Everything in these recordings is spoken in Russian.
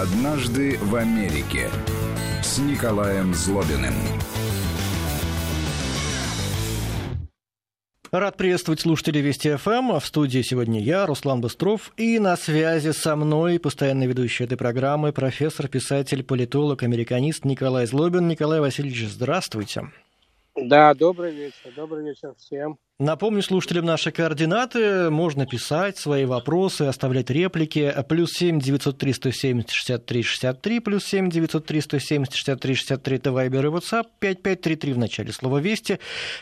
«Однажды в Америке» с Николаем Злобиным. Рад приветствовать слушателей Вести ФМ. В студии сегодня я, Руслан Быстров, и на связи со мной постоянный ведущий этой программы профессор, писатель, политолог, американист Николай Злобин. Николай Васильевич, здравствуйте. Да, добрый вечер. Добрый вечер всем. Напомню слушателям наши координаты. Можно писать свои вопросы, оставлять реплики. Плюс семь девятьсот три сто семьдесят шестьдесят три шестьдесят три, плюс семь девятьсот три сто семьдесят шестьдесят три шестьдесят три, это Вайбер и WhatsApp, пять пять три три в начале слова «Вести».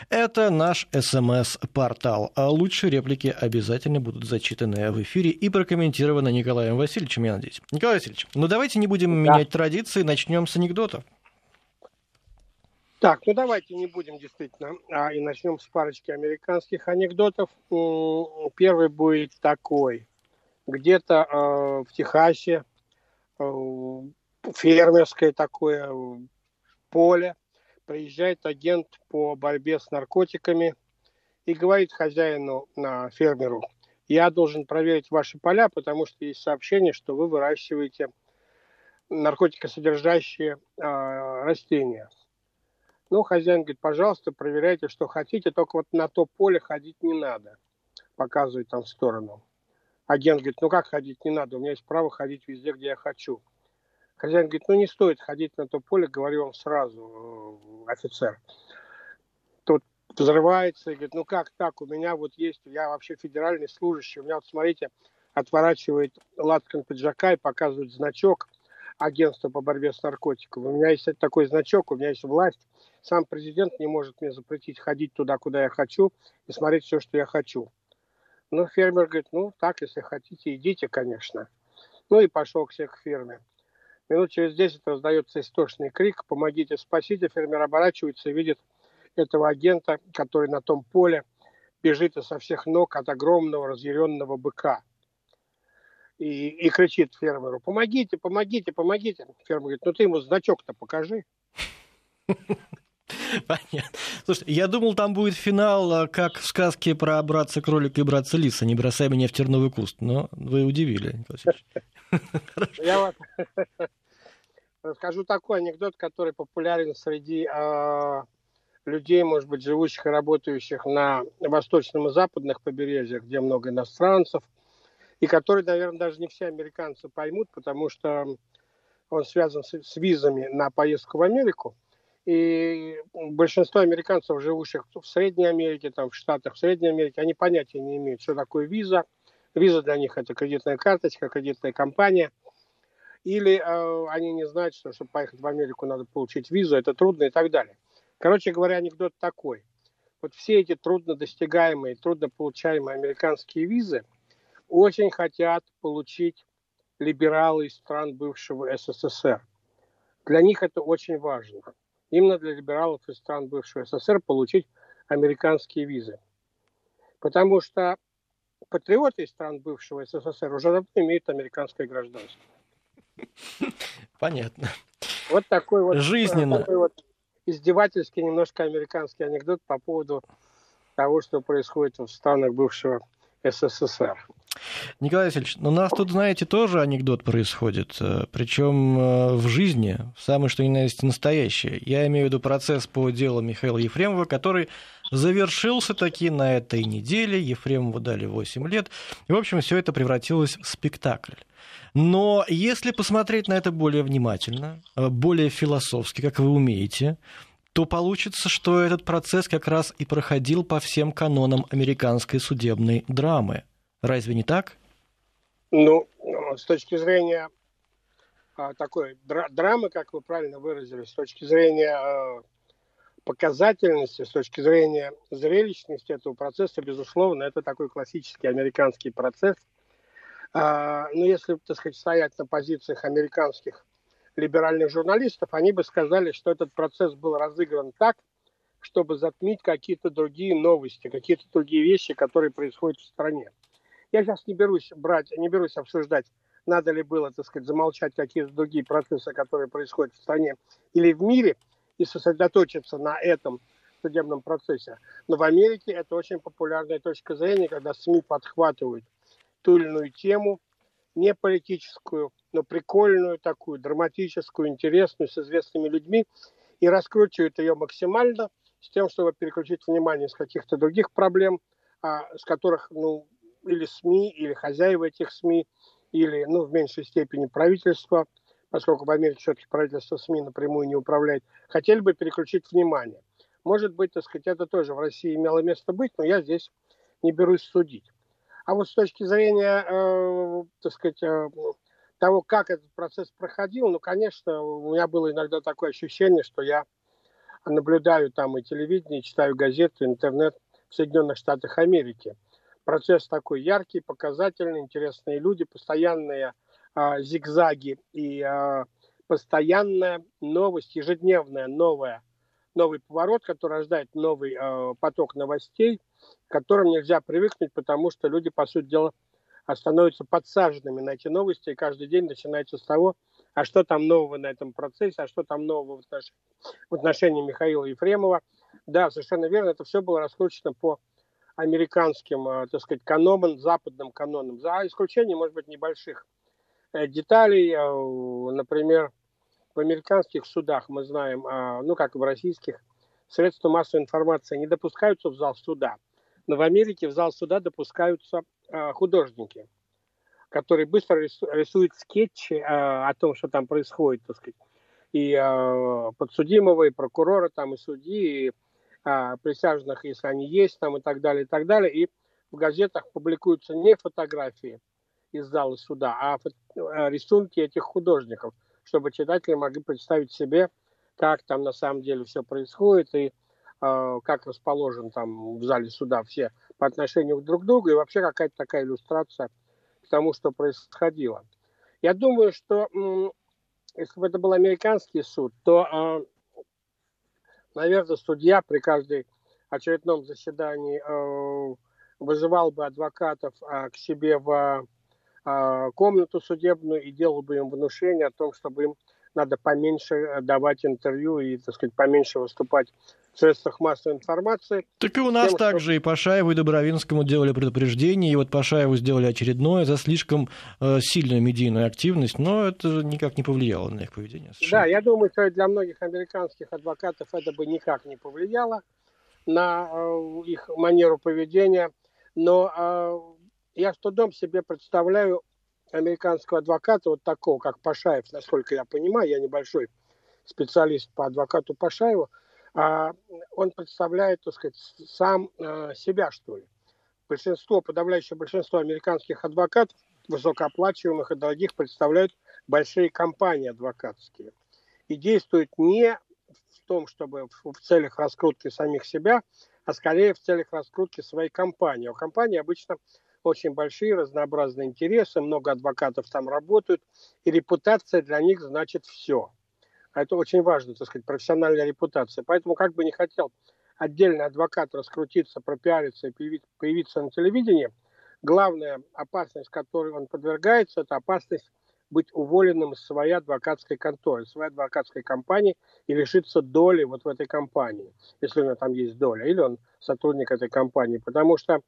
Это наш СМС-портал. А лучшие реплики обязательно будут зачитаны в эфире и прокомментированы Николаем Васильевичем, я надеюсь. Николай Васильевич, ну давайте не будем да. менять традиции, начнем с анекдотов. Так, ну давайте не будем действительно, а, и начнем с парочки американских анекдотов. Первый будет такой. Где-то э, в Техасе э, фермерское такое поле приезжает агент по борьбе с наркотиками и говорит хозяину, на фермеру, я должен проверить ваши поля, потому что есть сообщение, что вы выращиваете наркотикосодержащие э, растения. Ну, хозяин говорит, пожалуйста, проверяйте, что хотите, только вот на то поле ходить не надо. Показывает там в сторону. Агент говорит, ну как ходить не надо, у меня есть право ходить везде, где я хочу. Хозяин говорит, ну не стоит ходить на то поле, говорю вам сразу, э, офицер. Тут взрывается и говорит, ну как так, у меня вот есть, я вообще федеральный служащий, у меня вот смотрите, отворачивает лацкан пиджака и показывает значок агентства по борьбе с наркотиками. У меня есть такой значок, у меня есть власть, сам президент не может мне запретить ходить туда, куда я хочу, и смотреть все, что я хочу. Ну, фермер говорит, ну, так, если хотите, идите, конечно. Ну, и пошел к себе к ферме. Минут через 10 раздается истошный крик «Помогите, спасите!» Фермер оборачивается и видит этого агента, который на том поле бежит со всех ног от огромного разъяренного быка. И, и кричит фермеру «Помогите, помогите, помогите!» Фермер говорит «Ну ты ему значок-то покажи!» Понятно. Слушай, я думал, там будет финал, а, как в сказке про братца кролика и братца лиса, не бросай меня в терновый куст. Но вы удивили, Я вот расскажу такой анекдот, который популярен среди а, людей, может быть, живущих и работающих на восточном и западных побережьях, где много иностранцев, и который, наверное, даже не все американцы поймут, потому что он связан с визами на поездку в Америку – и большинство американцев, живущих в Средней Америке, там, в Штатах в Средней Америке, они понятия не имеют, что такое виза. Виза для них это кредитная карточка, кредитная компания. Или э, они не знают, что чтобы поехать в Америку, надо получить визу, это трудно и так далее. Короче говоря, анекдот такой. Вот все эти трудно достигаемые, трудно получаемые американские визы очень хотят получить либералы из стран бывшего СССР. Для них это очень важно именно для либералов из стран бывшего СССР получить американские визы. Потому что патриоты из стран бывшего СССР уже давно имеют американское гражданство. Понятно. Вот такой вот, Жизненно. Такой вот издевательский немножко американский анекдот по поводу того, что происходит в странах бывшего СССР. Николай Васильевич, ну, у нас тут, знаете, тоже анекдот происходит, э, причем э, в жизни, самое что ни на есть настоящее. Я имею в виду процесс по делу Михаила Ефремова, который завершился таки на этой неделе, Ефремову дали 8 лет, и, в общем, все это превратилось в спектакль. Но если посмотреть на это более внимательно, э, более философски, как вы умеете, то получится, что этот процесс как раз и проходил по всем канонам американской судебной драмы. Разве не так? Ну, с точки зрения а, такой дра- драмы, как вы правильно выразились, с точки зрения а, показательности, с точки зрения зрелищности этого процесса, безусловно, это такой классический американский процесс. А, но если, так сказать, стоять на позициях американских либеральных журналистов, они бы сказали, что этот процесс был разыгран так, чтобы затмить какие-то другие новости, какие-то другие вещи, которые происходят в стране. Я сейчас не берусь брать, не берусь обсуждать, надо ли было, так сказать, замолчать какие-то другие процессы, которые происходят в стране или в мире, и сосредоточиться на этом судебном процессе. Но в Америке это очень популярная точка зрения, когда СМИ подхватывают ту или иную тему не политическую, но прикольную такую, драматическую, интересную, с известными людьми, и раскручивают ее максимально с тем, чтобы переключить внимание с каких-то других проблем, а, с которых, ну, или СМИ, или хозяева этих СМИ, или, ну, в меньшей степени правительство, поскольку в Америке все-таки правительство СМИ напрямую не управляет, хотели бы переключить внимание. Может быть, так сказать, это тоже в России имело место быть, но я здесь не берусь судить. А вот с точки зрения, э, так сказать, э, того, как этот процесс проходил, ну, конечно, у меня было иногда такое ощущение, что я наблюдаю там и телевидение, и читаю газеты, интернет в Соединенных Штатах Америки. Процесс такой яркий, показательный, интересные люди, постоянные э, зигзаги и э, постоянная новость, ежедневная новая, новый поворот, который рождает новый э, поток новостей, к которым нельзя привыкнуть, потому что люди, по сути дела, становятся подсаженными на эти новости, и каждый день начинается с того, а что там нового на этом процессе, а что там нового в отношении, в отношении Михаила Ефремова. Да, совершенно верно, это все было раскручено по американским, э, так сказать, канонам, западным канонам, за исключением, может быть, небольших э, деталей. Э, например, в американских судах мы знаем, ну, как и в российских, средства массовой информации не допускаются в зал суда. Но в Америке в зал суда допускаются художники, которые быстро рисуют скетчи о том, что там происходит, так сказать. И подсудимого, и прокурора, там, и судьи, и а, присяжных, если они есть там и так далее, и так далее. И в газетах публикуются не фотографии из зала суда, а, а рисунки этих художников, чтобы читатели могли представить себе, как там на самом деле все происходит и э, как расположен там в зале суда все по отношению друг к другу и вообще какая-то такая иллюстрация к тому, что происходило. Я думаю, что если бы это был американский суд, то наверное, судья при каждой очередном заседании э, вызывал бы адвокатов э, к себе в э, комнату судебную и делал бы им внушение о том, чтобы им надо поменьше э, давать интервью и, так сказать, поменьше выступать в средствах массовой информации. Так и у нас тем, также что... и Пашаеву, и Добровинскому делали предупреждение, и вот Пашаеву сделали очередное за слишком э, сильную медийную активность, но это никак не повлияло на их поведение. Совершенно. Да, я думаю, что для многих американских адвокатов это бы никак не повлияло на э, их манеру поведения, но э, я с трудом себе представляю американского адвоката, вот такого, как Пашаев, насколько я понимаю, я небольшой специалист по адвокату Пашаеву, а он представляет, так сказать, сам а, себя, что ли. Большинство, подавляющее большинство американских адвокатов, высокооплачиваемых и дорогих, представляют большие компании адвокатские. И действуют не в том, чтобы в целях раскрутки самих себя, а скорее в целях раскрутки своей компании. У компании обычно очень большие разнообразные интересы, много адвокатов там работают, и репутация для них значит все. А это очень важно, так сказать, профессиональная репутация. Поэтому как бы не хотел отдельный адвокат раскрутиться, пропиариться и появиться, на телевидении, главная опасность, которой он подвергается, это опасность быть уволенным из своей адвокатской конторы, своей адвокатской компании и лишиться доли вот в этой компании, если у него там есть доля, или он сотрудник этой компании. Потому что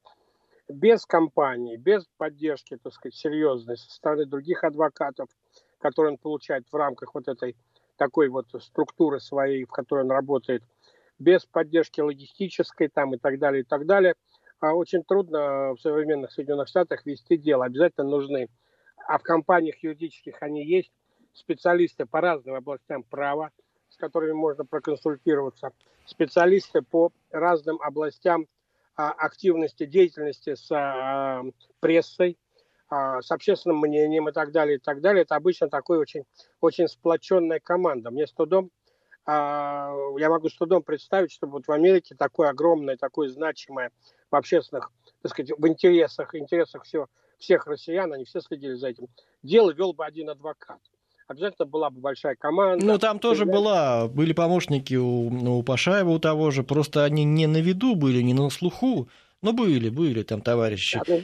без компании, без поддержки, так сказать, серьезной со стороны других адвокатов, которые он получает в рамках вот этой такой вот структуры своей, в которой он работает, без поддержки логистической там и так далее, и так далее, а очень трудно в современных Соединенных Штатах вести дело. Обязательно нужны, а в компаниях юридических они есть, специалисты по разным областям права, с которыми можно проконсультироваться, специалисты по разным областям активности, деятельности с а, прессой, а, с общественным мнением и так далее, и так далее. Это обычно такой очень, очень сплоченная команда. Мне с трудом, а, я могу с трудом представить, чтобы вот в Америке такое огромное, такое значимое в общественных, так сказать, в интересах, интересах всего, всех россиян, они все следили за этим, дело вел бы один адвокат обязательно была бы большая команда. Ну, там тоже и, была, были помощники у, ну, у Пашаева, у того же, просто они не на виду были, не на слуху, но были, были там товарищи. Да,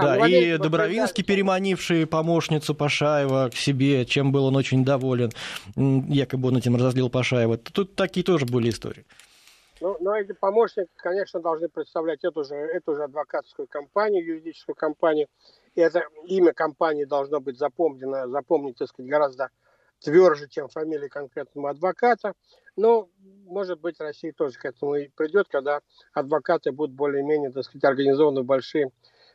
ну, да, да и Добровинский, переманивший помощницу Пашаева к себе, чем был он очень доволен, якобы он этим разозлил Пашаева. Тут такие тоже были истории. Ну, но эти помощники, конечно, должны представлять эту же, эту же адвокатскую компанию, юридическую компанию. И это имя компании должно быть запомнено, запомнить, так сказать, гораздо тверже, чем фамилия конкретного адвоката. Но, может быть, Россия тоже к этому и придет, когда адвокаты будут более-менее, так сказать, организованы в большие,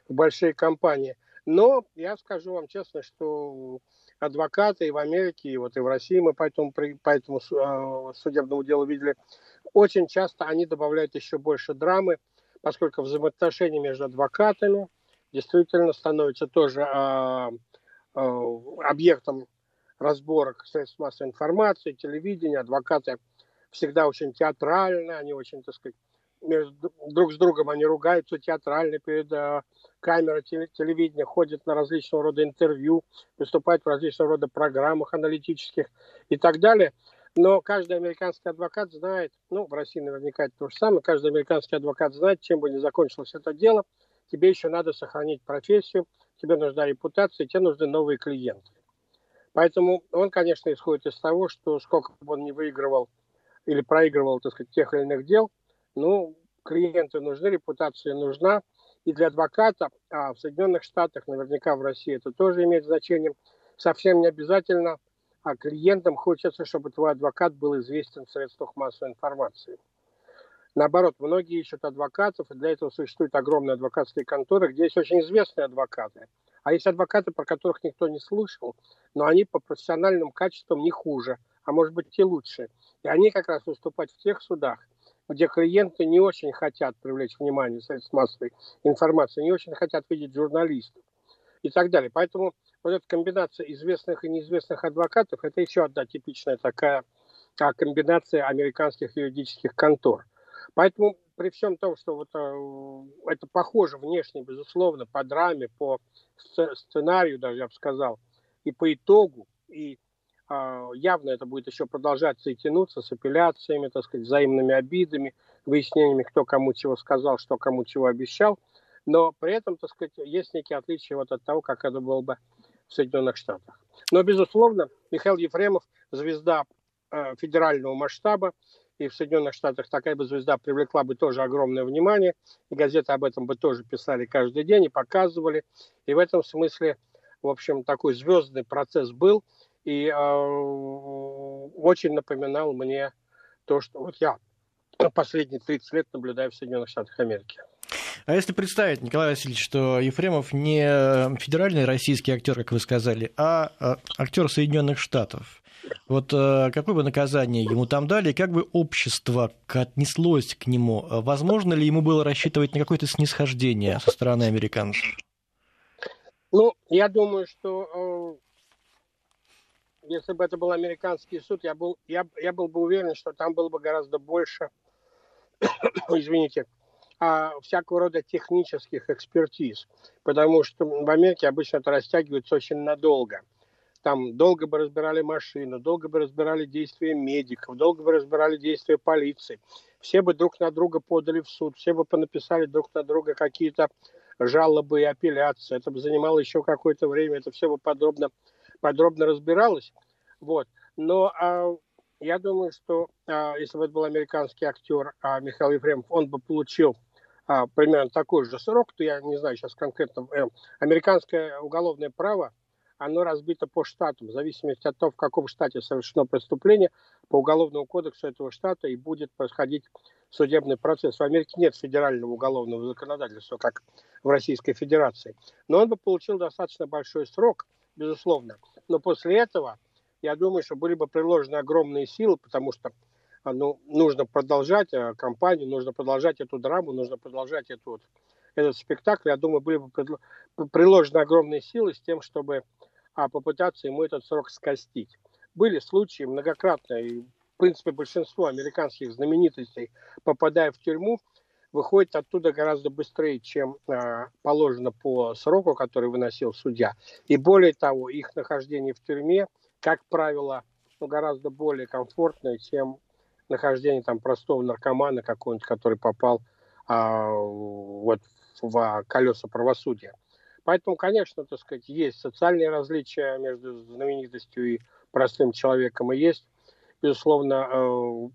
в большие компании. Но я скажу вам честно, что адвокаты и в Америке, и вот и в России мы по этому, по этому а, судебному делу видели, очень часто они добавляют еще больше драмы, поскольку взаимоотношения между адвокатами действительно становятся тоже а, а, объектом разборок средств массовой информации, телевидения, адвокаты всегда очень театральны, они очень, так сказать, между, друг с другом они ругаются театрально перед э, камерой телевидения, ходят на различного рода интервью, выступают в различного рода программах аналитических и так далее. Но каждый американский адвокат знает, ну, в России наверняка это то же самое, каждый американский адвокат знает, чем бы ни закончилось это дело, тебе еще надо сохранить профессию, тебе нужна репутация, тебе нужны новые клиенты. Поэтому он, конечно, исходит из того, что сколько бы он не выигрывал или проигрывал, так сказать, тех или иных дел, ну, клиенты нужны, репутация нужна. И для адвоката, а в Соединенных Штатах, наверняка в России это тоже имеет значение, совсем не обязательно, а клиентам хочется, чтобы твой адвокат был известен в средствах массовой информации. Наоборот, многие ищут адвокатов, и для этого существуют огромные адвокатские конторы, где есть очень известные адвокаты – а есть адвокаты, про которых никто не слышал, но они по профессиональным качествам не хуже, а может быть и лучше. И они как раз выступают в тех судах, где клиенты не очень хотят привлечь внимание средств массовой информации, не очень хотят видеть журналистов и так далее. Поэтому вот эта комбинация известных и неизвестных адвокатов – это еще одна типичная такая а, комбинация американских юридических контор. Поэтому при всем том, что вот э, это похоже внешне, безусловно, по драме, по сценарию даже, я бы сказал, и по итогу, и э, явно это будет еще продолжаться и тянуться с апелляциями, так сказать, взаимными обидами, выяснениями, кто кому чего сказал, что кому чего обещал, но при этом, так сказать, есть некие отличия вот от того, как это было бы в Соединенных Штатах. Но, безусловно, Михаил Ефремов – звезда э, федерального масштаба, и в Соединенных Штатах такая бы звезда привлекла бы тоже огромное внимание, и газеты об этом бы тоже писали каждый день и показывали. И в этом смысле, в общем, такой звездный процесс был, и э, очень напоминал мне то, что вот я последние 30 лет наблюдаю в Соединенных Штатах Америки. А если представить, Николай Васильевич, что Ефремов не федеральный российский актер, как вы сказали, а, а актер Соединенных Штатов, вот э, какое бы наказание ему там дали, как бы общество отнеслось к нему? Возможно ли ему было рассчитывать на какое-то снисхождение со стороны американцев? Ну, я думаю, что э, если бы это был американский суд, я был, я, я был бы уверен, что там было бы гораздо больше, извините, а, всякого рода технических экспертиз, потому что в Америке обычно это растягивается очень надолго – там долго бы разбирали машину, долго бы разбирали действия медиков, долго бы разбирали действия полиции. Все бы друг на друга подали в суд, все бы понаписали друг на друга какие-то жалобы и апелляции. Это бы занимало еще какое-то время, это все бы подробно, подробно разбиралось. Вот. Но а, я думаю, что а, если бы это был американский актер а, Михаил Ефремов, он бы получил а, примерно такой же срок, то я не знаю сейчас конкретно. Э, американское уголовное право оно разбито по штатам, в зависимости от того, в каком штате совершено преступление, по уголовному кодексу этого штата и будет происходить судебный процесс. В Америке нет федерального уголовного законодательства, как в Российской Федерации. Но он бы получил достаточно большой срок, безусловно. Но после этого, я думаю, что были бы приложены огромные силы, потому что а, ну, нужно продолжать э, кампанию, нужно продолжать эту драму, нужно продолжать эту, этот спектакль. Я думаю, были бы приложены огромные силы с тем, чтобы а попытаться ему этот срок скостить. Были случаи многократно, и в принципе большинство американских знаменитостей, попадая в тюрьму, выходит оттуда гораздо быстрее, чем э, положено по сроку, который выносил судья. И более того, их нахождение в тюрьме, как правило, ну, гораздо более комфортное, чем нахождение там простого наркомана какого-нибудь, который попал э, вот в колеса правосудия. Поэтому, конечно, так сказать, есть социальные различия между знаменитостью и простым человеком, и есть, безусловно, э,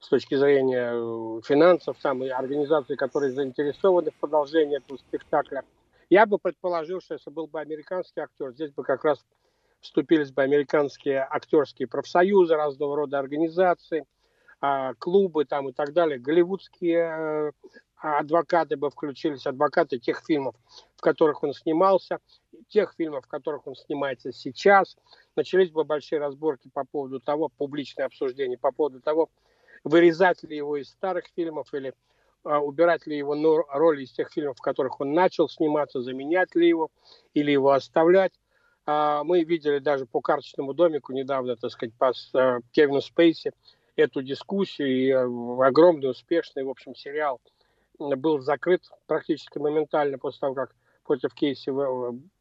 с точки зрения э, финансов, там и организаций, которые заинтересованы в продолжении этого спектакля, Я бы предположил, что если был бы американский актер, здесь бы как раз вступились бы американские актерские профсоюзы, разного рода организации, а, клубы там и так далее, голливудские э, адвокаты бы включились, адвокаты тех фильмов, в которых он снимался, тех фильмов, в которых он снимается сейчас. Начались бы большие разборки по поводу того, публичное обсуждение по поводу того, вырезать ли его из старых фильмов или а, убирать ли его роли из тех фильмов, в которых он начал сниматься, заменять ли его или его оставлять. А, мы видели даже по карточному домику недавно, так сказать, по а, Кевину Спейси эту дискуссию и огромный успешный, в общем, сериал был закрыт практически моментально после того, как против Кейси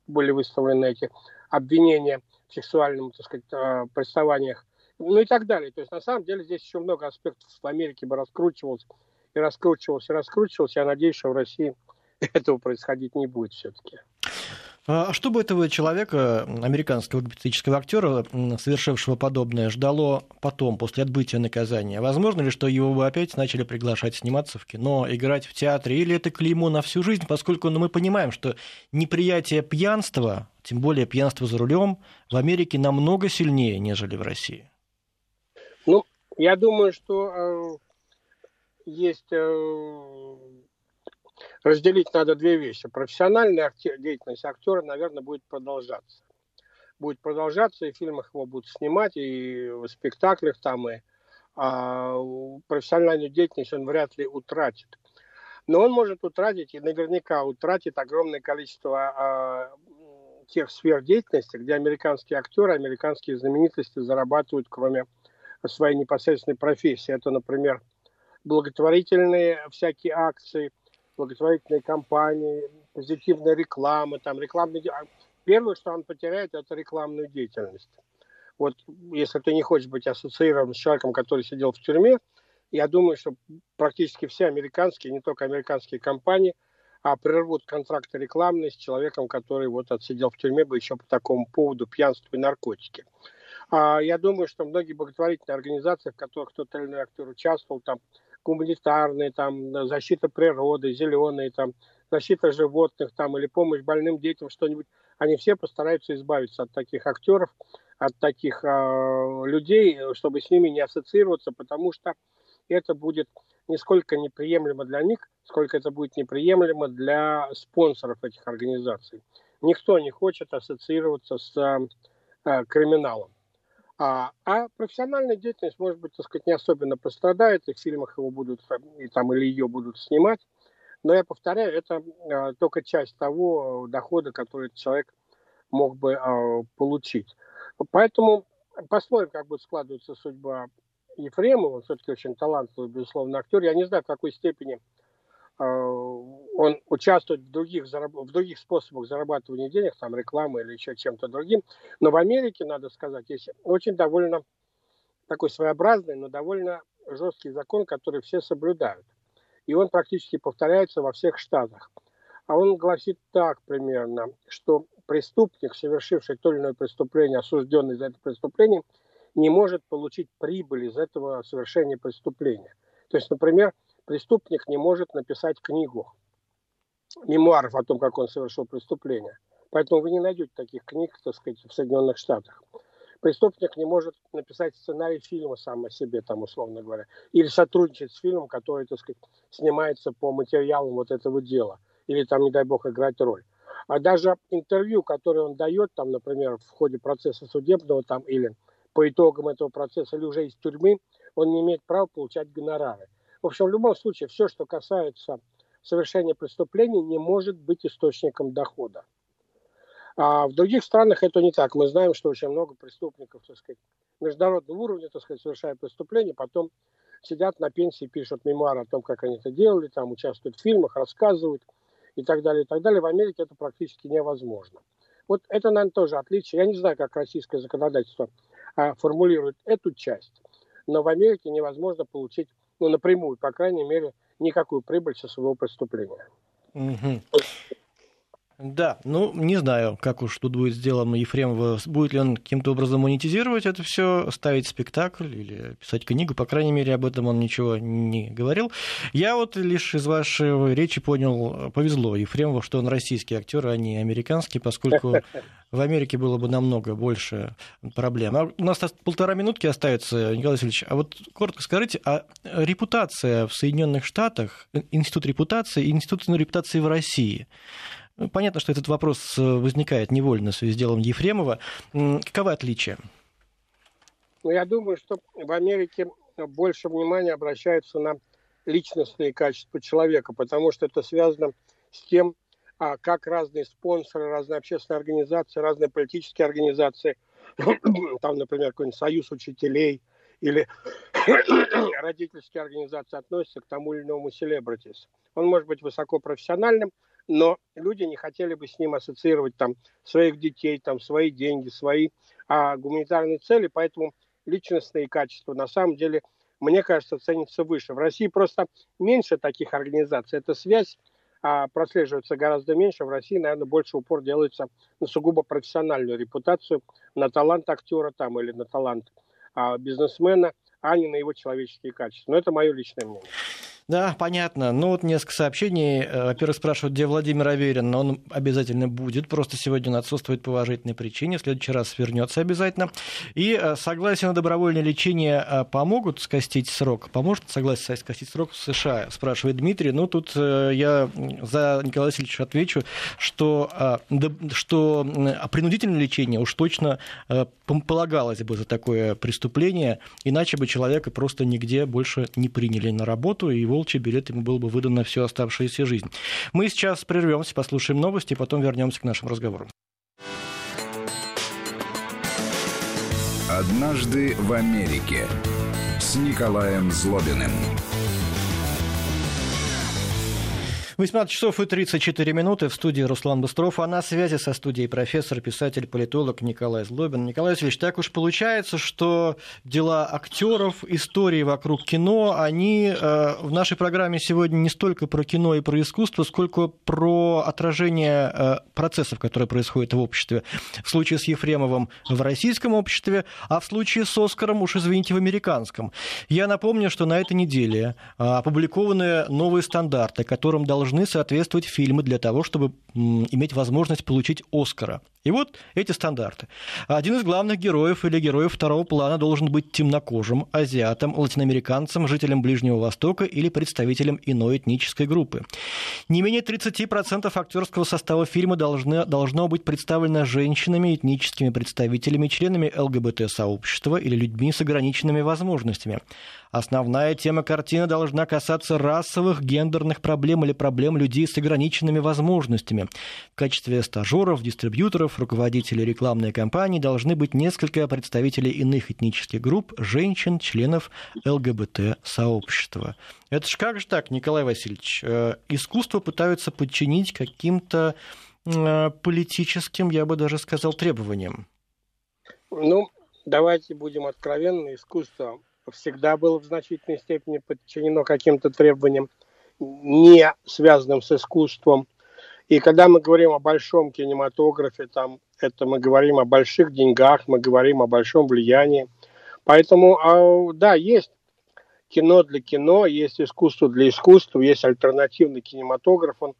были выставлены эти обвинения в сексуальном, так сказать, приставаниях, ну и так далее. То есть, на самом деле, здесь еще много аспектов в Америке бы раскручивалось и раскручивался, и раскручивался. Я надеюсь, что в России этого происходить не будет все-таки. А что бы этого человека, американского гипотетического актера, совершившего подобное, ждало потом, после отбытия наказания? Возможно ли, что его бы опять начали приглашать сниматься в кино, играть в театре, или это клеймо на всю жизнь, поскольку ну, мы понимаем, что неприятие пьянства, тем более пьянство за рулем, в Америке намного сильнее, нежели в России? Ну, я думаю, что э, есть э, разделить надо две вещи. Профессиональная деятельность актера, наверное, будет продолжаться. Будет продолжаться, и в фильмах его будут снимать, и в спектаклях там, и а, профессиональную деятельность он вряд ли утратит. Но он может утратить, и наверняка утратит огромное количество а, тех сфер деятельности, где американские актеры, американские знаменитости зарабатывают, кроме своей непосредственной профессии. Это, например, благотворительные всякие акции, благотворительные кампании, позитивная реклама, там рекламные... Первое, что он потеряет, это рекламную деятельность. Вот если ты не хочешь быть ассоциирован с человеком, который сидел в тюрьме, я думаю, что практически все американские, не только американские компании, а прервут контракты рекламные с человеком, который вот отсидел в тюрьме бы еще по такому поводу пьянства и наркотики. А я думаю, что многие благотворительные организации, в которых тот или иной актер участвовал, там гуманитарные, там, защита природы, зеленые, там, защита животных, там, или помощь больным детям, что-нибудь, они все постараются избавиться от таких актеров, от таких э, людей, чтобы с ними не ассоциироваться, потому что это будет не сколько неприемлемо для них, сколько это будет неприемлемо для спонсоров этих организаций. Никто не хочет ассоциироваться с э, криминалом. А, а профессиональная деятельность, может быть, так сказать, не особенно пострадает, и в фильмах его будут, и там, или ее будут снимать. Но я повторяю, это а, только часть того дохода, который человек мог бы а, получить. Поэтому посмотрим, как будет складываться судьба Ефремова. Он все-таки очень талантливый, безусловно, актер. Я не знаю, в какой степени Э, он участвует в других, в других способах зарабатывания денег, там рекламы или еще чем-то другим. Но в Америке, надо сказать, есть очень довольно такой своеобразный, но довольно жесткий закон, который все соблюдают. И он практически повторяется во всех штатах. А он гласит так примерно, что преступник, совершивший то или иное преступление, осужденный за это преступление, не может получить прибыль из этого совершения преступления. То есть, например, преступник не может написать книгу мемуаров о том, как он совершил преступление. Поэтому вы не найдете таких книг, так сказать, в Соединенных Штатах. Преступник не может написать сценарий фильма сам о себе, там, условно говоря, или сотрудничать с фильмом, который, так сказать, снимается по материалам вот этого дела, или там, не дай бог, играть роль. А даже интервью, которое он дает, там, например, в ходе процесса судебного, там, или по итогам этого процесса, или уже из тюрьмы, он не имеет права получать гонорары. В общем, в любом случае, все, что касается совершения преступлений, не может быть источником дохода. А в других странах это не так. Мы знаем, что очень много преступников, так сказать, международного уровня, так сказать, совершают преступления, потом сидят на пенсии, пишут мемуары о том, как они это делали, там участвуют в фильмах, рассказывают и так далее, и так далее. В Америке это практически невозможно. Вот это, наверное, тоже отличие. Я не знаю, как российское законодательство а, формулирует эту часть, но в Америке невозможно получить ну, напрямую, по крайней мере, никакую прибыль со своего преступления. Угу. Да, ну, не знаю, как уж тут будет сделано Ефремова, будет ли он каким-то образом монетизировать это все, ставить спектакль или писать книгу, по крайней мере, об этом он ничего не говорил. Я вот лишь из вашей речи понял, повезло Ефремову, что он российский актер, а не американский, поскольку в Америке было бы намного больше проблем. А у нас полтора минутки остается, Николай Васильевич. А вот коротко скажите, а репутация в Соединенных Штатах, институт репутации и институт репутации в России – понятно, что этот вопрос э, возникает невольно в связи с делом Ефремова. Каковы отличия? Ну, я думаю, что в Америке больше внимания обращается на личностные качества человека, потому что это связано с тем, а как разные спонсоры, разные общественные организации, разные политические организации, там, например, какой-нибудь союз учителей или родительские организации относятся к тому или иному селебритис. Он может быть высокопрофессиональным, но люди не хотели бы с ним ассоциировать там своих детей, там свои деньги, свои а, гуманитарные цели, поэтому личностные качества на самом деле, мне кажется, ценятся выше. В России просто меньше таких организаций. Эта связь а, прослеживается гораздо меньше. В России, наверное, больше упор делается на сугубо профессиональную репутацию, на талант актера там или на талант а, бизнесмена, а не на его человеческие качества. Но это мое личное мнение. Да, понятно. Ну вот несколько сообщений. Э, во-первых, спрашивают, где Владимир Аверин. Он обязательно будет, просто сегодня он отсутствует по уважительной причине. В следующий раз вернется обязательно. И э, согласие на добровольное лечение э, помогут скостить срок? Поможет согласие скостить срок в США? Спрашивает Дмитрий. Ну тут я за Николая Васильевича отвечу, что, что принудительное лечение уж точно полагалось бы за такое преступление, иначе бы человека просто нигде больше не приняли на работу, и его волчий билет ему был бы выдан на всю оставшуюся жизнь. Мы сейчас прервемся, послушаем новости, и потом вернемся к нашим разговорам. Однажды в Америке с Николаем Злобиным. 18 часов и 34 минуты в студии Руслан Быстров, а на связи со студией профессор, писатель, политолог Николай Злобин. Николай Васильевич, так уж получается, что дела актеров, истории вокруг кино, они э, в нашей программе сегодня не столько про кино и про искусство, сколько про отражение э, процессов, которые происходят в обществе. В случае с Ефремовым в российском обществе, а в случае с Оскаром, уж извините, в американском. Я напомню, что на этой неделе э, опубликованы новые стандарты, которым должны должны соответствовать фильмы для того, чтобы иметь возможность получить Оскара. И вот эти стандарты. Один из главных героев или героев второго плана должен быть темнокожим, азиатом, латиноамериканцем, жителем Ближнего Востока или представителем иной этнической группы. Не менее 30% актерского состава фильма должны, должно быть представлено женщинами, этническими представителями, членами ЛГБТ-сообщества или людьми с ограниченными возможностями. Основная тема картины должна касаться расовых, гендерных проблем или проблем людей с ограниченными возможностями. В качестве стажеров, дистрибьюторов, руководителей рекламной кампании должны быть несколько представителей иных этнических групп, женщин, членов ЛГБТ-сообщества. Это ж как же так, Николай Васильевич? Э, искусство пытаются подчинить каким-то э, политическим, я бы даже сказал, требованиям. Ну, давайте будем откровенны, искусство всегда было в значительной степени подчинено каким-то требованиям, не связанным с искусством. И когда мы говорим о большом кинематографе, там, это мы говорим о больших деньгах, мы говорим о большом влиянии. Поэтому, а, да, есть кино для кино, есть искусство для искусства, есть альтернативный кинематограф. Он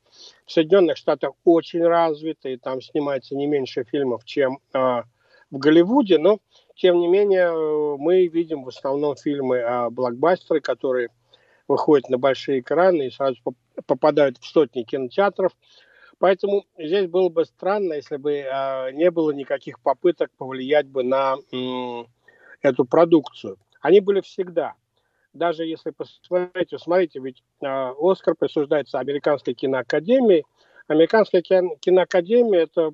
в Соединенных Штатах очень развит, и там снимается не меньше фильмов, чем а, в Голливуде, но тем не менее, э, мы видим в основном фильмы о блокбастеры, которые выходят на большие экраны и сразу попадают в сотни кинотеатров. Поэтому здесь было бы странно, если бы э, не было никаких попыток повлиять бы на эту продукцию. Они были всегда. Даже если посмотрите, смотрите, ведь э, Оскар присуждается Американской киноакадемии. Американская киноакадемия – это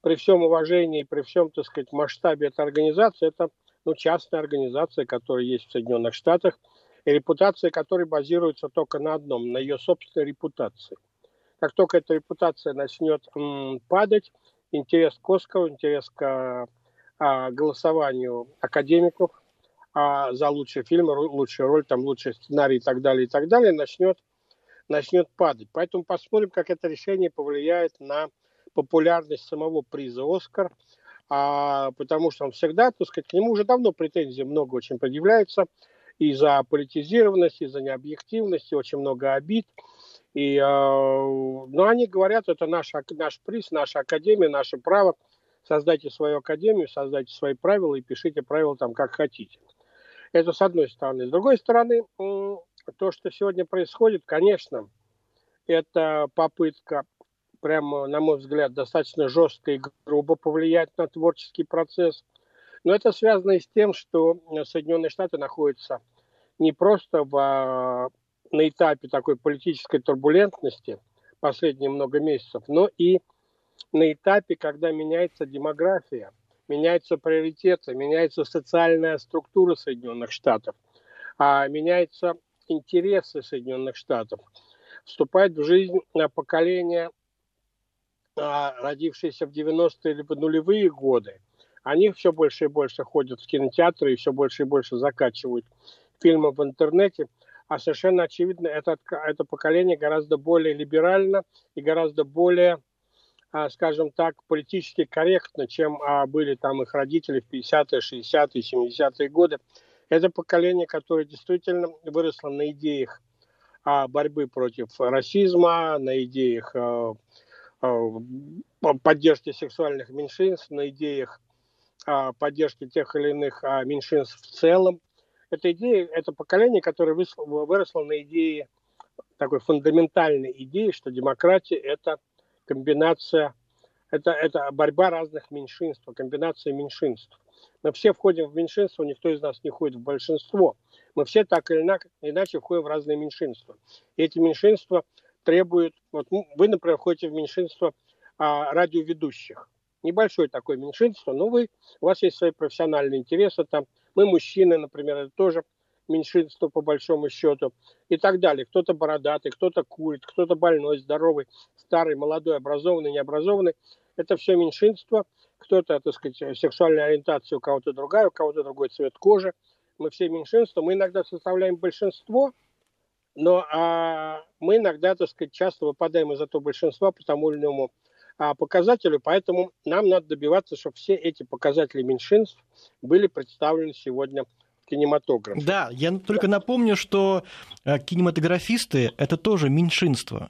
при всем уважении, при всем, так сказать, масштабе этой организации, это ну, частная организация, которая есть в Соединенных Штатах, и репутация которой базируется только на одном, на ее собственной репутации. Как только эта репутация начнет м, падать, интерес к Оскару, интерес к а, голосованию академиков а, за лучший фильм, лучшую роль, там, лучший сценарий и так далее, и так далее, начнет, начнет падать. Поэтому посмотрим, как это решение повлияет на популярность самого приза «Оскар», а, потому что он всегда, так сказать, к нему уже давно претензий много очень предъявляется и за политизированность, и за необъективность, и очень много обид. И, э, но они говорят, это наш, наш приз, наша академия, наше право. Создайте свою академию, создайте свои правила и пишите правила там как хотите. Это с одной стороны. С другой стороны, то, что сегодня происходит, конечно, это попытка, прямо, на мой взгляд, достаточно жестко и грубо повлиять на творческий процесс. Но это связано и с тем, что Соединенные Штаты находятся не просто в, а, на этапе такой политической турбулентности последние много месяцев, но и на этапе, когда меняется демография, меняются приоритеты, меняется социальная структура Соединенных Штатов, а меняются интересы Соединенных Штатов вступает в жизнь поколение, а, родившееся в 90-е или в нулевые годы. Они все больше и больше ходят в кинотеатры и все больше и больше закачивают фильмы в интернете. А совершенно очевидно, это, это поколение гораздо более либерально и гораздо более, а, скажем так, политически корректно, чем а, были там их родители в 50-е, 60-е, 70-е годы. Это поколение, которое действительно выросло на идеях борьбы против расизма, на идеях поддержки сексуальных меньшинств, на идеях поддержки тех или иных меньшинств в целом. Это идея, это поколение, которое выросло на идее, такой фундаментальной идеи, что демократия – это комбинация, это, это борьба разных меньшинств, комбинация меньшинств. Мы все входим в меньшинство, никто из нас не входит в большинство. Мы все так или иначе входим в разные меньшинства. И эти меньшинства требуют... Вот вы, например, входите в меньшинство а, радиоведущих. Небольшое такое меньшинство, но вы, у вас есть свои профессиональные интересы. Там. Мы мужчины, например, это тоже меньшинство по большому счету и так далее. Кто-то бородатый, кто-то курит, кто-то больной, здоровый, старый, молодой, образованный, необразованный. Это все меньшинство. Кто-то, так сказать, сексуальная ориентация у кого-то другая, у кого-то другой цвет кожи. Мы все меньшинство. Мы иногда составляем большинство, но а, мы иногда, так сказать, часто выпадаем из этого большинства по тому или иному а, показателю, поэтому нам надо добиваться, чтобы все эти показатели меньшинств были представлены сегодня в кинематографе. Да, я только напомню, что э, кинематографисты – это тоже меньшинство.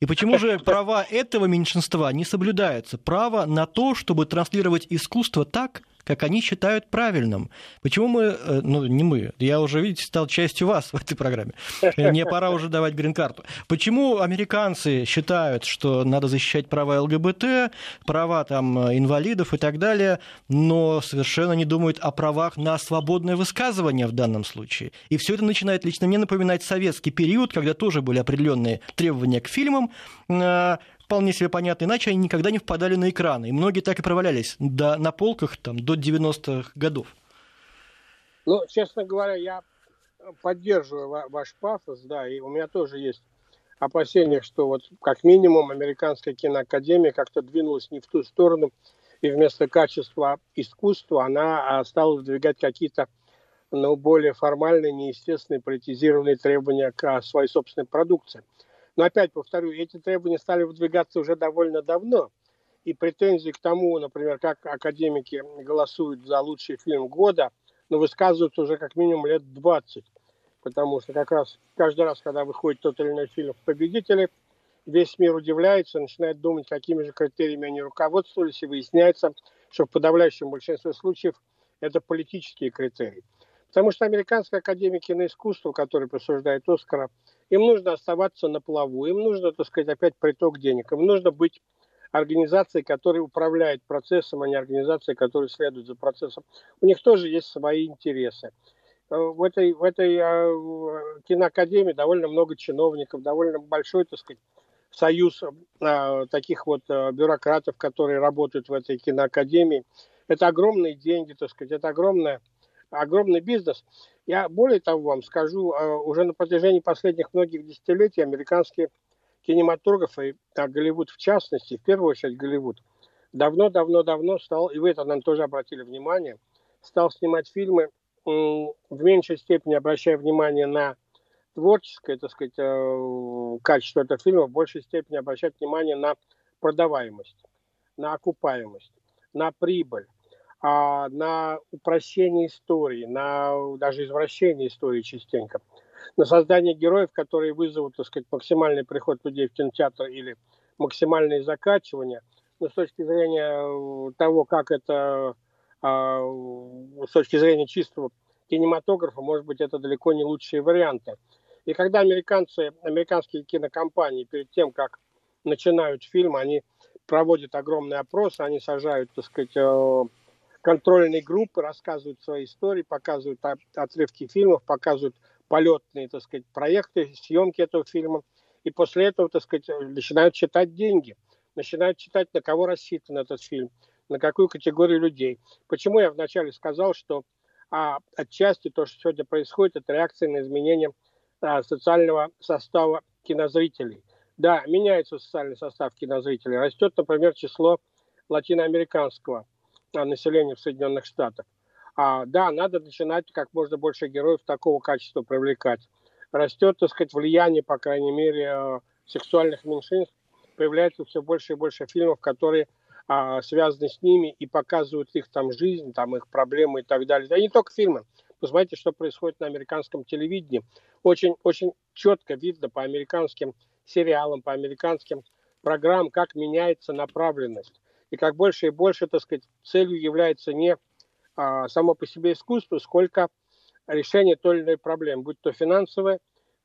И почему же права этого меньшинства не соблюдаются? Право на то, чтобы транслировать искусство так, как они считают правильным. Почему мы, э, ну не мы, я уже, видите, стал частью вас в этой программе. Мне пора уже давать грин-карту. Почему американцы считают, что надо защищать права ЛГБТ, права там инвалидов и так далее, но совершенно не думают о правах на свободное высказывание в данном случае. И все это начинает лично мне напоминать советский период, когда тоже были определенные требования к фильмам, э, вполне себе понятно, иначе они никогда не впадали на экраны. И многие так и провалялись до, на полках там, до 90-х годов. Ну, честно говоря, я поддерживаю ваш пафос, да, и у меня тоже есть опасения, что вот как минимум американская киноакадемия как-то двинулась не в ту сторону, и вместо качества искусства она а, стала выдвигать какие-то ну, более формальные, неестественные, политизированные требования к своей собственной продукции. Но опять повторю, эти требования стали выдвигаться уже довольно давно. И претензии к тому, например, как академики голосуют за лучший фильм года, ну, высказываются уже как минимум лет 20. Потому что как раз каждый раз, когда выходит тот или иной фильм в победители, весь мир удивляется, начинает думать, какими же критериями они руководствовались, и выясняется, что в подавляющем большинстве случаев это политические критерии. Потому что американская академия киноискусства, который присуждает Оскара, им нужно оставаться на плаву, им нужно, так сказать, опять приток денег, им нужно быть организацией, которая управляет процессом, а не организацией, которая следует за процессом. У них тоже есть свои интересы. Э, в этой, в этой э, киноакадемии довольно много чиновников, довольно большой, так сказать, союз э, таких вот бюрократов, которые работают в этой киноакадемии. Это огромные деньги, так сказать, это огромная огромный бизнес. Я более того вам скажу, а, уже на протяжении последних многих десятилетий американские кинематографы, а Голливуд в частности, в первую очередь Голливуд, давно-давно-давно стал, и вы это нам тоже обратили внимание, стал снимать фильмы в меньшей степени обращая внимание на творческое, так сказать, э, качество этого фильма, в большей степени обращать внимание на продаваемость. на окупаемость, на прибыль, а, на упрощение истории, на даже извращение истории частенько, на создание героев, которые вызовут, так сказать, максимальный приход людей в кинотеатр или максимальное закачивание. Но с точки зрения э, того, как это, а, с точки зрения чистого кинематографа, может быть, это далеко не лучшие варианты. И когда американцы, американские кинокомпании перед тем, как начинают фильм, они проводят огромный опрос, они сажают, так сказать, э, контрольные группы, рассказывают свои истории, показывают отрывки фильмов, показывают полетные, так сказать, проекты, съемки этого фильма. И после этого, так сказать, начинают читать деньги, начинают читать, на кого рассчитан этот фильм, на какую категорию людей. Почему я вначале сказал, что а, отчасти то, что сегодня происходит, это реакция на изменение а, социального состава кинозрителей. Да, меняется социальный состав кинозрителей. Растет, например, число латиноамериканского населения в Соединенных Штатах. А, да, надо начинать как можно больше героев такого качества привлекать. Растет, так сказать, влияние, по крайней мере, э, сексуальных меньшинств. Появляется все больше и больше фильмов, которые а, связаны с ними и показывают их там жизнь, там их проблемы и так далее. Да не только фильмы. Посмотрите, что происходит на американском телевидении. Очень, очень четко видно по американским сериалам, по американским программам, как меняется направленность. И как больше и больше, так сказать, целью является не а, само по себе искусство, сколько решение той или иной проблемы, будь то финансовое,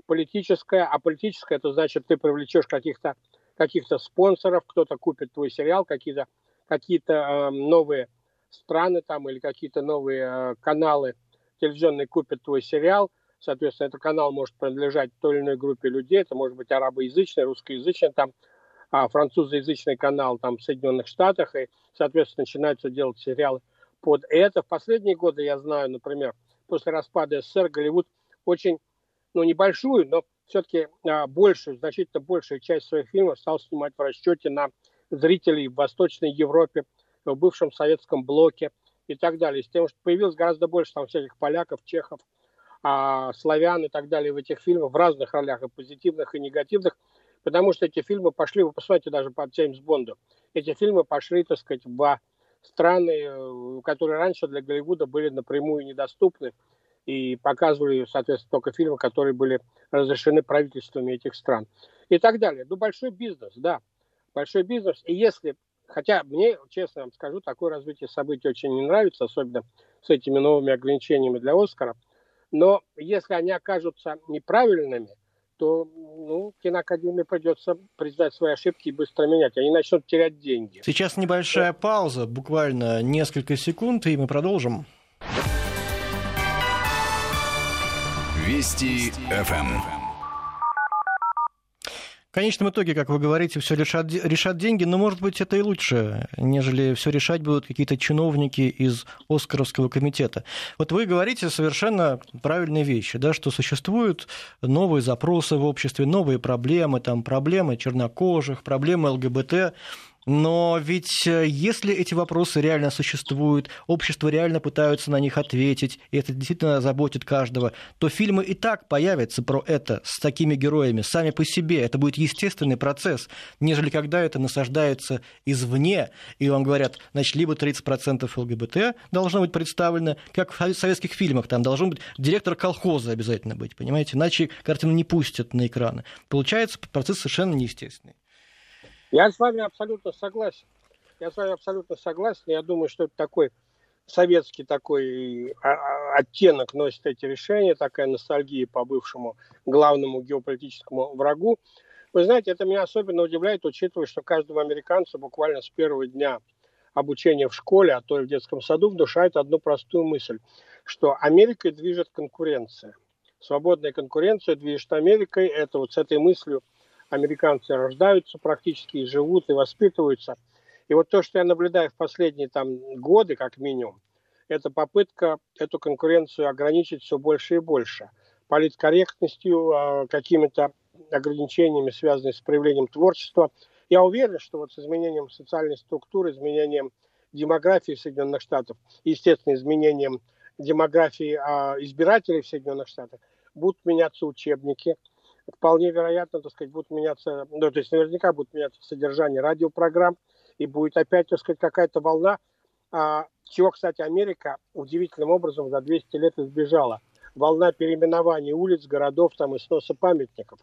политическое, а политическое, это значит, ты привлечешь каких-то каких-то спонсоров, кто-то купит твой сериал, какие-то какие-то э, новые страны там или какие-то новые э, каналы телевизионные купят твой сериал, соответственно, этот канал может принадлежать той или иной группе людей, это может быть арабоязычный, русскоязычный, там а, французоязычный канал там в Соединенных Штатах, и, соответственно, начинаются делать сериалы под это. В последние годы, я знаю, например, после распада СССР Голливуд очень, ну, небольшую, но все-таки а, большую, значительно большую часть своих фильмов стал снимать в расчете на зрителей в Восточной Европе, в бывшем советском блоке и так далее. С тем, что появилось гораздо больше там всяких поляков, чехов, а, славян и так далее в этих фильмах в разных ролях, и позитивных, и негативных, потому что эти фильмы пошли, вы посмотрите даже по Джеймс Бонду, эти фильмы пошли, так сказать, в страны, э, которые раньше для Голливуда были напрямую недоступны и показывали, соответственно, только фильмы, которые были разрешены правительствами этих стран и так далее. Ну, большой бизнес, да, большой бизнес. И если, хотя мне, честно вам скажу, такое развитие событий очень не нравится, особенно с этими новыми ограничениями для Оскара, но если они окажутся неправильными, то ну, киноакадемии придется признать свои ошибки и быстро менять. Они начнут терять деньги. Сейчас небольшая пауза, буквально несколько секунд, и мы продолжим. Вести ФМ. В конечном итоге, как вы говорите, все решат, решат деньги, но, может быть, это и лучше, нежели все решать будут какие-то чиновники из Оскаровского комитета. Вот вы говорите совершенно правильные вещи, да, что существуют новые запросы в обществе, новые проблемы, там, проблемы чернокожих, проблемы ЛГБТ. Но ведь э, если эти вопросы реально существуют, общество реально пытаются на них ответить, и это действительно заботит каждого, то фильмы и так появятся про это с такими героями сами по себе. Это будет естественный процесс, нежели когда это насаждается извне, и вам говорят, значит, либо 30% ЛГБТ должно быть представлено, как в советских фильмах, там должен быть директор колхоза обязательно быть, понимаете, иначе картину не пустят на экраны. Получается процесс совершенно неестественный. Я с вами абсолютно согласен. Я с вами абсолютно согласен. Я думаю, что это такой советский такой а, а, оттенок носит эти решения, такая ностальгия по бывшему главному геополитическому врагу. Вы знаете, это меня особенно удивляет, учитывая, что каждому американцу буквально с первого дня обучения в школе, а то и в детском саду, внушает одну простую мысль, что Америкой движет конкуренция. Свободная конкуренция движет Америкой. Это вот с этой мыслью американцы рождаются практически и живут, и воспитываются. И вот то, что я наблюдаю в последние там, годы, как минимум, это попытка эту конкуренцию ограничить все больше и больше. Политкорректностью, а, какими-то ограничениями, связанными с проявлением творчества. Я уверен, что вот с изменением социальной структуры, изменением демографии Соединенных Штатов, естественно, изменением демографии а, избирателей в Соединенных Штатах, будут меняться учебники – вполне вероятно, так сказать, будут меняться, ну, то есть наверняка будут меняться содержание радиопрограмм, и будет опять, так сказать, какая-то волна, а, чего, кстати, Америка удивительным образом за 200 лет избежала. Волна переименований улиц, городов там, и сноса памятников.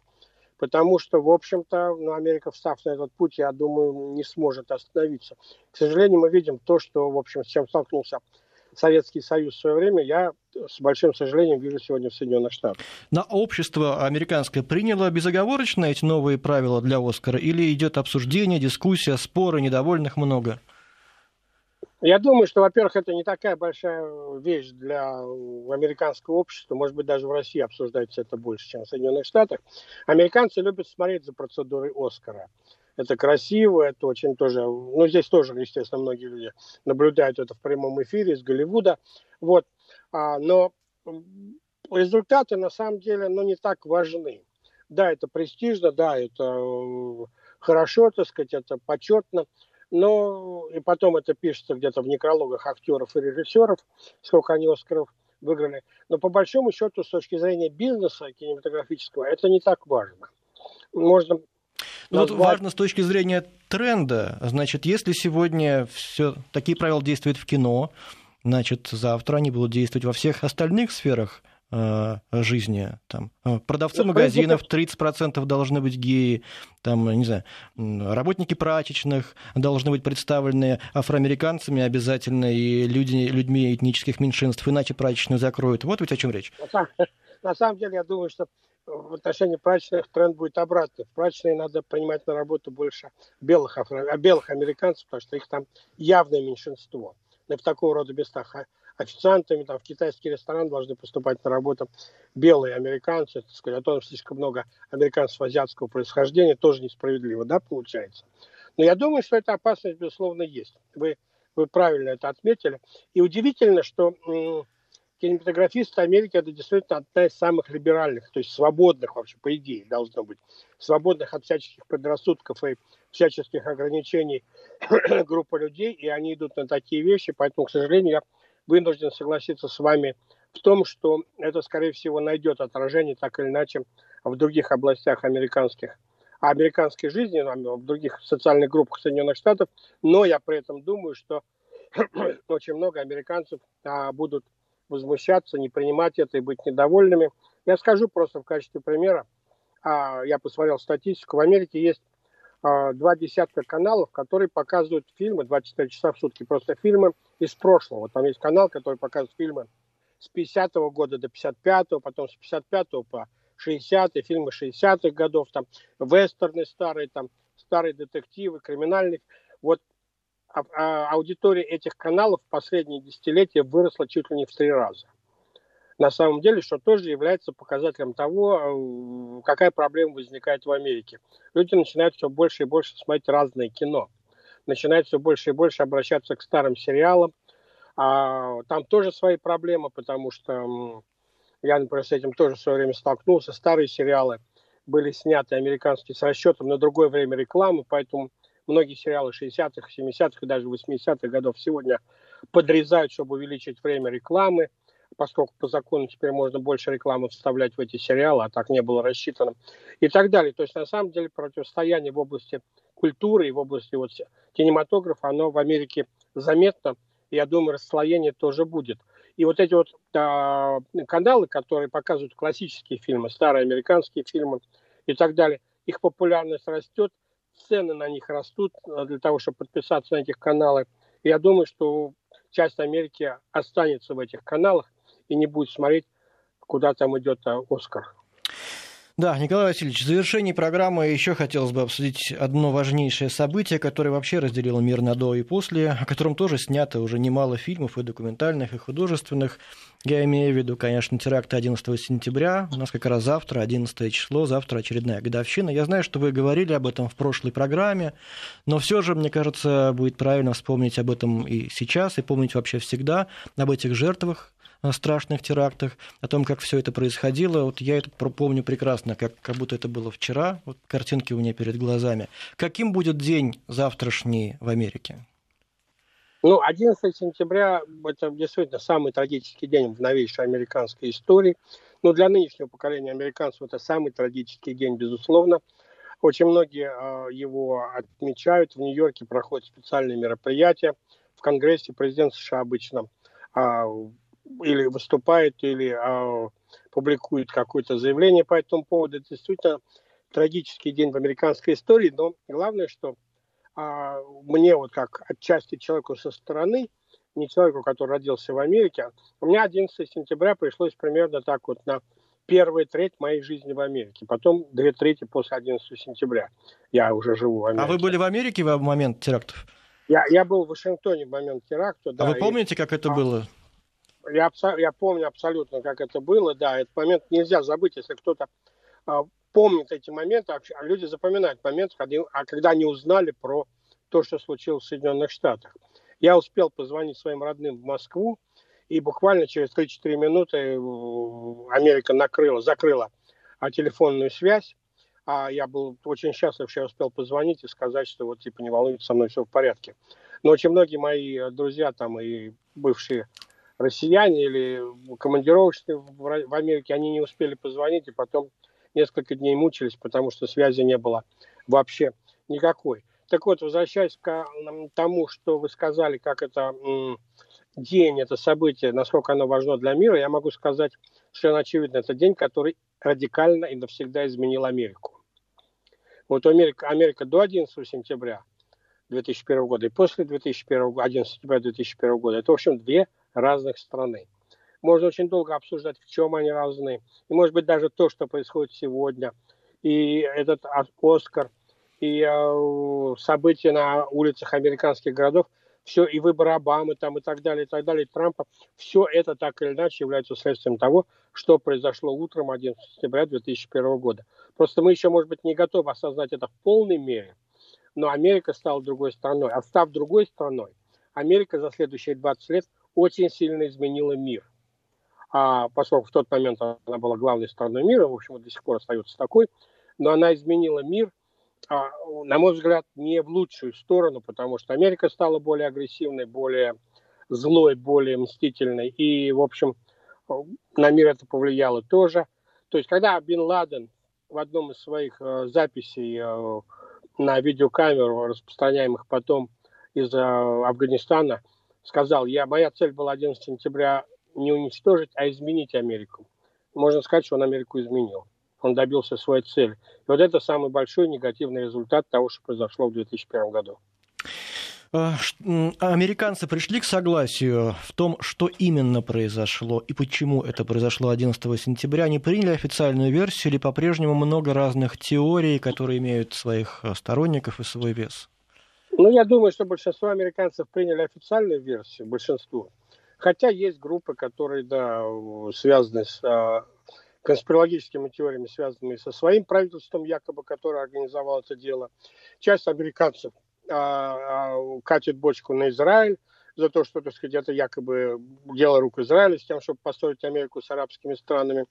Потому что, в общем-то, ну, Америка, встав на этот путь, я думаю, не сможет остановиться. К сожалению, мы видим то, что, в общем, с чем столкнулся Советский Союз в свое время, я с большим сожалением вижу сегодня в Соединенных Штатах. На общество американское приняло безоговорочно эти новые правила для Оскара или идет обсуждение, дискуссия, споры, недовольных много? Я думаю, что, во-первых, это не такая большая вещь для американского общества. Может быть, даже в России обсуждается это больше, чем в Соединенных Штатах. Американцы любят смотреть за процедурой Оскара. Это красиво, это очень тоже... Ну, здесь тоже, естественно, многие люди наблюдают это в прямом эфире из Голливуда. Вот. А, но результаты, на самом деле, ну, не так важны. Да, это престижно, да, это э, хорошо, так сказать, это почетно, но и потом это пишется где-то в некрологах актеров и режиссеров, сколько они Оскаров выиграли. Но по большому счету, с точки зрения бизнеса кинематографического, это не так важно. Можно ну, вот важно с точки зрения тренда. Значит, если сегодня все такие правила действуют в кино, значит, завтра они будут действовать во всех остальных сферах э, жизни. Там, э, продавцы ну, магазинов 30% должны быть геи, там, не знаю, работники прачечных должны быть представлены афроамериканцами обязательно и люди, людьми этнических меньшинств, иначе прачечную закроют. Вот ведь о чем речь. На самом деле, я думаю, что в отношении прачечных тренд будет обратный. В прачечные надо принимать на работу больше белых, афро... белых американцев, потому что их там явное меньшинство. Но в такого рода местах а официантами там, в китайский ресторан должны поступать на работу белые американцы. Так сказать, а то слишком много американцев азиатского происхождения тоже несправедливо, да, получается. Но я думаю, что эта опасность, безусловно, есть. Вы, вы правильно это отметили. И удивительно, что кинематографисты Америки это действительно одна из самых либеральных, то есть свободных вообще, по идее, должно быть, свободных от всяческих предрассудков и всяческих ограничений группа людей, и они идут на такие вещи, поэтому, к сожалению, я вынужден согласиться с вами в том, что это, скорее всего, найдет отражение так или иначе в других областях американских американской жизни, в других социальных группах Соединенных Штатов, но я при этом думаю, что очень много американцев а, будут возмущаться, не принимать это и быть недовольными. Я скажу просто в качестве примера. А, я посмотрел статистику. В Америке есть а, два десятка каналов, которые показывают фильмы 24 часа в сутки. Просто фильмы из прошлого. Там есть канал, который показывает фильмы с 50 -го года до 55-го, потом с 55 по 60-е, фильмы 60-х годов, там вестерны старые, там старые детективы, криминальные. Вот аудитория этих каналов в последние десятилетия выросла чуть ли не в три раза. На самом деле, что тоже является показателем того, э, какая проблема возникает в Америке. Люди начинают все больше и больше смотреть разное кино. Начинают все больше и больше обращаться к старым сериалам. А, там тоже свои проблемы, потому что я, например, с этим тоже в свое время столкнулся. Старые сериалы были сняты американские с расчетом на другое время рекламы, поэтому многие сериалы 60-х, 70-х и даже 80-х годов сегодня подрезают, чтобы увеличить время рекламы, поскольку по закону теперь можно больше рекламы вставлять в эти сериалы, а так не было рассчитано, и так далее. То есть, на самом деле, противостояние в области культуры и в области вот кинематографа, оно в Америке заметно, я думаю, расслоение тоже будет. И вот эти вот а, каналы, которые показывают классические фильмы, старые американские фильмы и так далее, их популярность растет – цены на них растут э, для того, чтобы подписаться на этих каналы. Я думаю, что часть Америки останется в этих каналах и не будет смотреть, куда там идет э, Оскар. Да, Николай Васильевич, в завершении программы еще хотелось бы обсудить одно важнейшее событие, которое вообще разделило мир на до и после, о котором тоже снято уже немало фильмов и документальных, и художественных. Я имею в виду, конечно, теракт 11 сентября. У нас как раз завтра, 11 число, завтра очередная годовщина. Я знаю, что вы говорили об этом в прошлой программе, но все же, мне кажется, будет правильно вспомнить об этом и сейчас, и помнить вообще всегда об этих жертвах, страшных терактах, о том, как все это происходило. Вот я это помню прекрасно, как, как будто это было вчера. Вот картинки у меня перед глазами. Каким будет день завтрашний в Америке? Ну, 11 сентября – это действительно самый трагический день в новейшей американской истории. Но для нынешнего поколения американцев это самый трагический день, безусловно. Очень многие э, его отмечают. В Нью-Йорке проходят специальные мероприятия. В Конгрессе президент США обычно э, или выступает, или э, публикует какое-то заявление по этому поводу. Это действительно трагический день в американской истории, но главное, что а, мне вот как отчасти человеку со стороны, не человеку, который родился в Америке, у меня 11 сентября пришлось примерно так вот на первая треть моей жизни в Америке, потом две трети после 11 сентября. Я уже живу в Америке. А вы были в Америке в момент терактов? Я, я был в Вашингтоне в момент теракта. Да, а вы помните, и... как это а, было? Я, я помню абсолютно, как это было, да. Этот момент нельзя забыть, если кто-то а, помнит эти моменты, а, а люди запоминают момент, когда, а когда они узнали про то, что случилось в Соединенных Штатах. Я успел позвонить своим родным в Москву, и буквально через 3-4 минуты э, Америка накрыла, закрыла а, телефонную связь. А я был очень счастлив, что я успел позвонить и сказать, что вот типа не волнуйтесь, со мной все в порядке. Но очень многие мои друзья там и бывшие россияне или командировочные в Америке, они не успели позвонить и потом несколько дней мучились, потому что связи не было вообще никакой. Так вот, возвращаясь к тому, что вы сказали, как это день, это событие, насколько оно важно для мира, я могу сказать, что очевидно, это день, который радикально и навсегда изменил Америку. Вот Америка, Америка до 11 сентября 2001 года и после 2001, 11 сентября 2001 года, это, в общем, две разных страны. Можно очень долго обсуждать, в чем они разные. И, может быть, даже то, что происходит сегодня. И этот Оскар, и э, события на улицах американских городов, все, и выбор Обамы там, и так далее, и так далее, и Трампа, все это так или иначе является следствием того, что произошло утром 11 сентября 2001 года. Просто мы еще, может быть, не готовы осознать это в полной мере, но Америка стала другой страной. А став другой страной, Америка за следующие 20 лет очень сильно изменила мир. А поскольку в тот момент она была главной страной мира, в общем, до сих пор остается такой, но она изменила мир – а, на мой взгляд, не в лучшую сторону, потому что Америка стала более агрессивной, более злой, более мстительной. И, в общем, на мир это повлияло тоже. То есть, когда Бин Ладен в одном из своих э, записей э, на видеокамеру, распространяемых потом из э, Афганистана, сказал, я, моя цель была 11 сентября не уничтожить, а изменить Америку. Можно сказать, что он Америку изменил он добился своей цели. И вот это самый большой негативный результат того, что произошло в 2001 году. А, американцы пришли к согласию в том, что именно произошло и почему это произошло 11 сентября. Они приняли официальную версию или по-прежнему много разных теорий, которые имеют своих а, сторонников и свой вес? Ну, я думаю, что большинство американцев приняли официальную версию, большинство. Хотя есть группы, которые, да, связаны с а, конспирологическими теориями, связанными со своим правительством, якобы, которое организовало это дело. Часть американцев а, а, катит бочку на Израиль за то, что, так сказать, это якобы дело рук Израиля с тем, чтобы построить Америку с арабскими странами.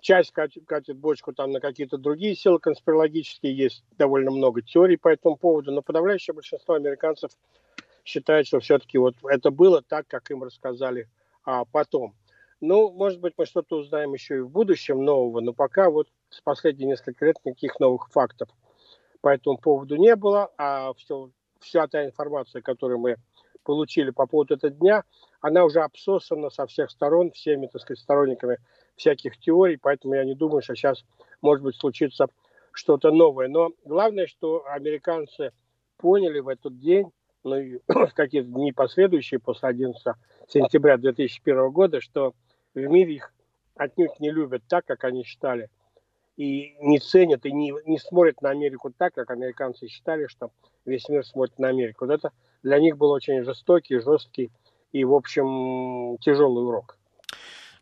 Часть катит, катит бочку там на какие-то другие силы конспирологические. Есть довольно много теорий по этому поводу, но подавляющее большинство американцев считает, что все-таки вот это было так, как им рассказали а, потом. Ну, может быть, мы что-то узнаем еще и в будущем нового, но пока вот с последних нескольких лет никаких новых фактов по этому поводу не было, а все, вся та информация, которую мы получили по поводу этого дня, она уже обсосана со всех сторон, всеми, так сказать, сторонниками всяких теорий, поэтому я не думаю, что сейчас, может быть, случится что-то новое. Но главное, что американцы поняли в этот день, ну и в какие-то дни последующие, после 11 сентября 2001 года, что в мире их отнюдь не любят так, как они считали, и не ценят, и не, не смотрят на Америку так, как американцы считали, что весь мир смотрит на Америку. Вот это для них был очень жестокий, жесткий и, в общем, тяжелый урок.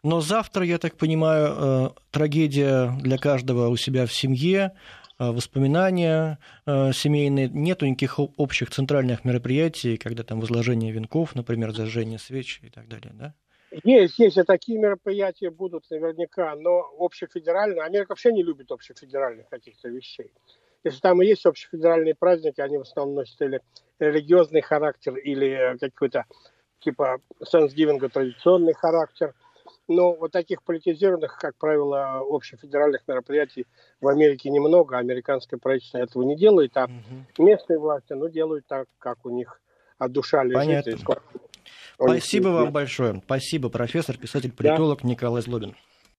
Но завтра, я так понимаю, э, трагедия для каждого у себя в семье, э, воспоминания э, семейные, нету никаких общих центральных мероприятий, когда там возложение венков, например, зажжение свеч и так далее, да? Есть, есть, и такие мероприятия будут наверняка, но общефедеральные, Америка вообще не любит общефедеральных каких-то вещей. Если там и есть общефедеральные праздники, они в основном носят или религиозный характер, или какой-то типа Thanksgiving традиционный характер. Но вот таких политизированных, как правило, общефедеральных мероприятий в Америке немного. Американское правительство этого не делает, а угу. местные власти, ну, делают так, как у них от душа лежит. Понятно. Спасибо вам большое. Спасибо, профессор, писатель-политолог да. Николай Злобин.